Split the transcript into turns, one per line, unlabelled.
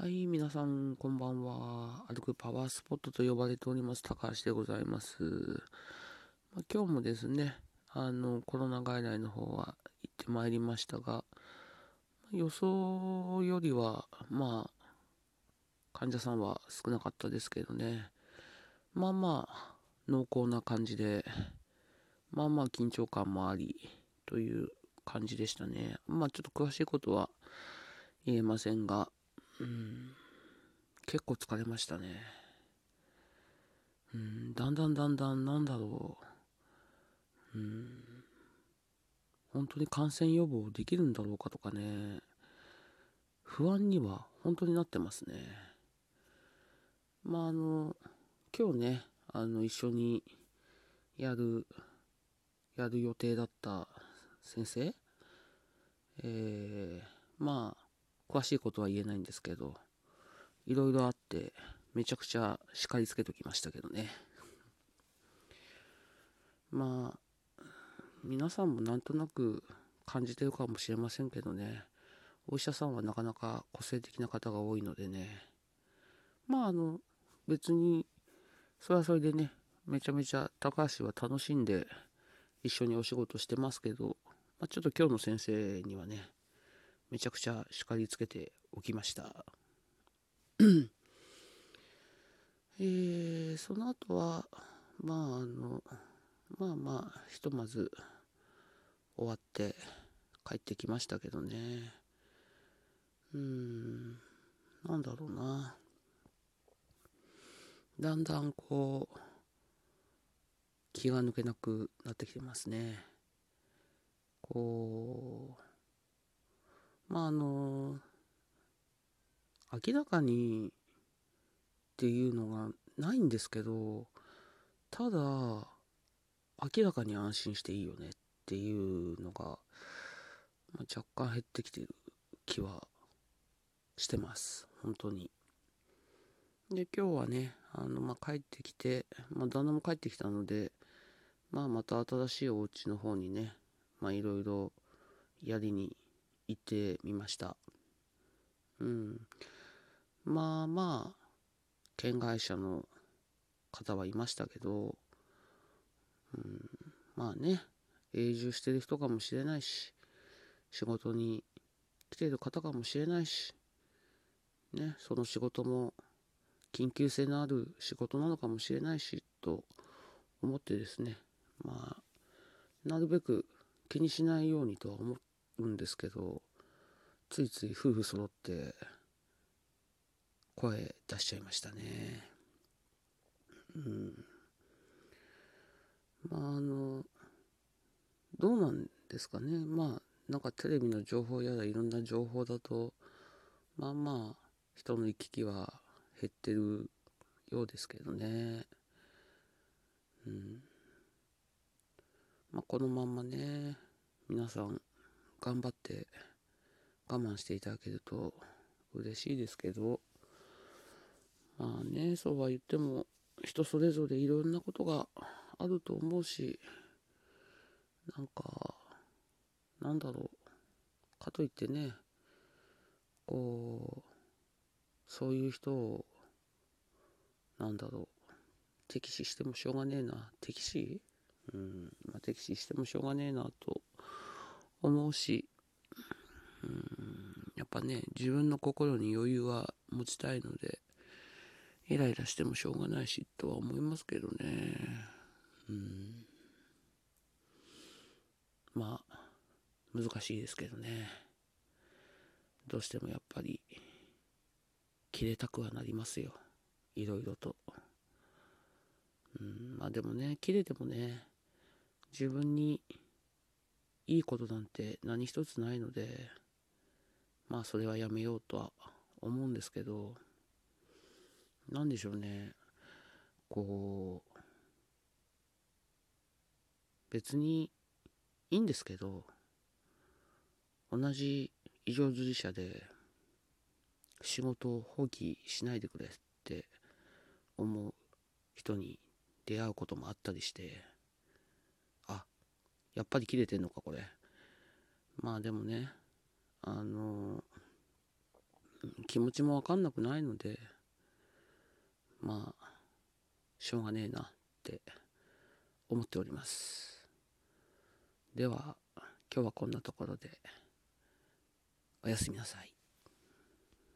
はい、皆さん、こんばんは。歩くパワースポットと呼ばれております、高橋でございます。まあ、今日もですね、あの、コロナ外来の方は行ってまいりましたが、予想よりは、まあ、患者さんは少なかったですけどね、まあまあ、濃厚な感じで、まあまあ緊張感もあり、という感じでしたね。まあちょっと詳しいことは言えませんが、うん、結構疲れましたね。うん、だんだんだんだんなんだろう。うん、本当に感染予防できるんだろうかとかね、不安には本当になってますね。まああの、今日ね、あの一緒にやる、やる予定だった先生、えー、まあ、詳しいことは言えないんですけど、いろいろあって、めちゃくちゃ叱りつけときましたけどね。まあ、皆さんもなんとなく感じてるかもしれませんけどね、お医者さんはなかなか個性的な方が多いのでね、まああの、別に、それはそれでね、めちゃめちゃ高橋は楽しんで一緒にお仕事してますけど、まあ、ちょっと今日の先生にはね、めちゃくちゃ叱りつけておきました。えー、その後は、まああの、まあまあ、ひとまず終わって帰ってきましたけどね。うん、なんだろうな。だんだんこう、気が抜けなくなってきてますね。こう、まああの明らかにっていうのがないんですけどただ明らかに安心していいよねっていうのが、若干減ってきてる気はしてます。本当に。で今日はねあの、まあ、帰ってきて、まあ、旦那も帰ってきたので、まあ、また新しいお家の方にねまあいろいろやりに行ってみました。うん。まあまあ、県外者の方はいましたけど、うん、まあね、永住してる人かもしれないし、仕事に来てる方かもしれないし、ね、その仕事も緊急性のある仕事なのかもしれないし、と思ってですね、まあ、なるべく気にしないようにとは思っうんですけどついつい夫婦揃って声出しちゃいましたね。うん。まああのどうなんですかね。まあなんかテレビの情報やらいろんな情報だとまあまあ人の行き来は減ってるようですけどね。うん。まあこのまんまね皆さん頑張って我慢していただけると嬉しいですけどまあねそうは言っても人それぞれいろんなことがあると思うしなんかなんだろうかといってねこうそういう人をなんだろう敵視してもしょうがねえな敵視？うんまあ敵視してもしょうがねえなと思うし、うん、やっぱね、自分の心に余裕は持ちたいので、イライラしてもしょうがないし、とは思いますけどね。うん。まあ、難しいですけどね。どうしてもやっぱり、切れたくはなりますよ。いろいろと。うん、まあでもね、切れてもね、自分にいいことなんて何一つないのでまあそれはやめようとは思うんですけど何でしょうね。こう別にいいんですけど同じ異常従事者で仕事を放棄しないでくれって思う人に出会うこともあったりしてやっぱり切れてんのか、これ。まあでもね、あの、気持ちもわかんなくないのでまあしょうがねえなって思っておりますでは今日はこんなところでおやすみなさい